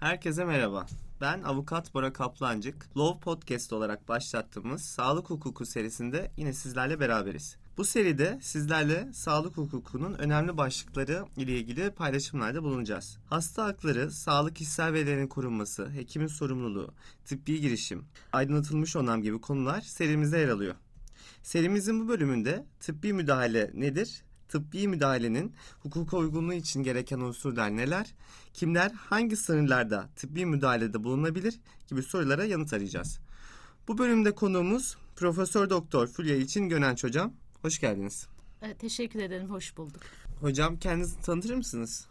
Herkese merhaba. Ben avukat Bora Kaplancık. Law Podcast olarak başlattığımız Sağlık Hukuku serisinde yine sizlerle beraberiz. Bu seride sizlerle sağlık hukukunun önemli başlıkları ile ilgili paylaşımlarda bulunacağız. Hasta hakları, sağlık kişisel verilerinin korunması, hekimin sorumluluğu, tıbbi girişim, aydınlatılmış onam gibi konular serimizde yer alıyor. Serimizin bu bölümünde tıbbi müdahale nedir? Tıbbi müdahalenin hukuka uygunluğu için gereken unsurlar neler? Kimler hangi sınırlarda tıbbi müdahalede bulunabilir gibi sorulara yanıt arayacağız. Bu bölümde konuğumuz Profesör Doktor Fulya İlçin Gönenç hocam. Hoş geldiniz. E, Teşekkür ederim, hoş bulduk. Hocam kendinizi tanıtır mısınız?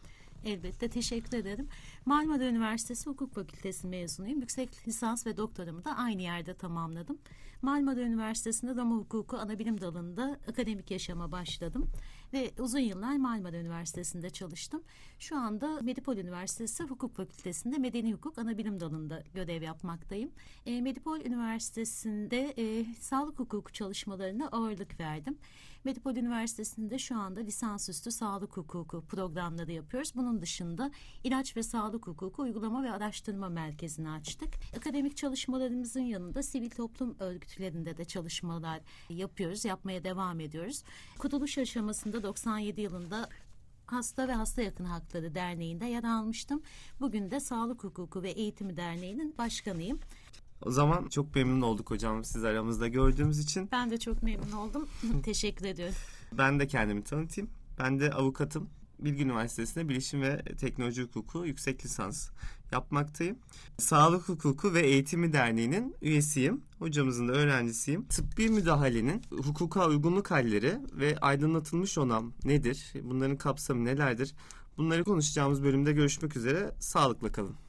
Elbette teşekkür ederim. Marmara Üniversitesi Hukuk Fakültesi mezunuyum. Yüksek lisans ve doktoramı da aynı yerde tamamladım. Marmara Üniversitesi'nde Roma Hukuku Anabilim Dalı'nda akademik yaşama başladım. Ve uzun yıllar Marmara Üniversitesi'nde çalıştım. Şu anda Medipol Üniversitesi Hukuk Fakültesi'nde Medeni Hukuk Anabilim Dalı'nda görev yapmaktayım. E, Medipol Üniversitesi'nde e, sağlık hukuku çalışmalarına ağırlık verdim. Medipol Üniversitesi'nde şu anda lisansüstü sağlık hukuku programları yapıyoruz. Bunun dışında ilaç ve sağlık hukuku uygulama ve araştırma merkezini açtık. Akademik çalışmalarımızın yanında sivil toplum örgütlerinde de çalışmalar yapıyoruz, yapmaya devam ediyoruz. Kuruluş aşamasında 97 yılında Hasta ve Hasta Yakın Hakları Derneği'nde yer almıştım. Bugün de Sağlık Hukuku ve Eğitimi Derneği'nin başkanıyım. O zaman çok memnun olduk hocam siz aramızda gördüğümüz için. Ben de çok memnun oldum. Teşekkür ediyorum. Ben de kendimi tanıtayım. Ben de avukatım. Bilgi Üniversitesi'nde Bilişim ve Teknoloji Hukuku yüksek lisans yapmaktayım. Sağlık Hukuku ve Eğitimi Derneği'nin üyesiyim. Hocamızın da öğrencisiyim. Tıbbi müdahalenin hukuka uygunluk halleri ve aydınlatılmış onam nedir? Bunların kapsamı nelerdir? Bunları konuşacağımız bölümde görüşmek üzere. Sağlıkla kalın.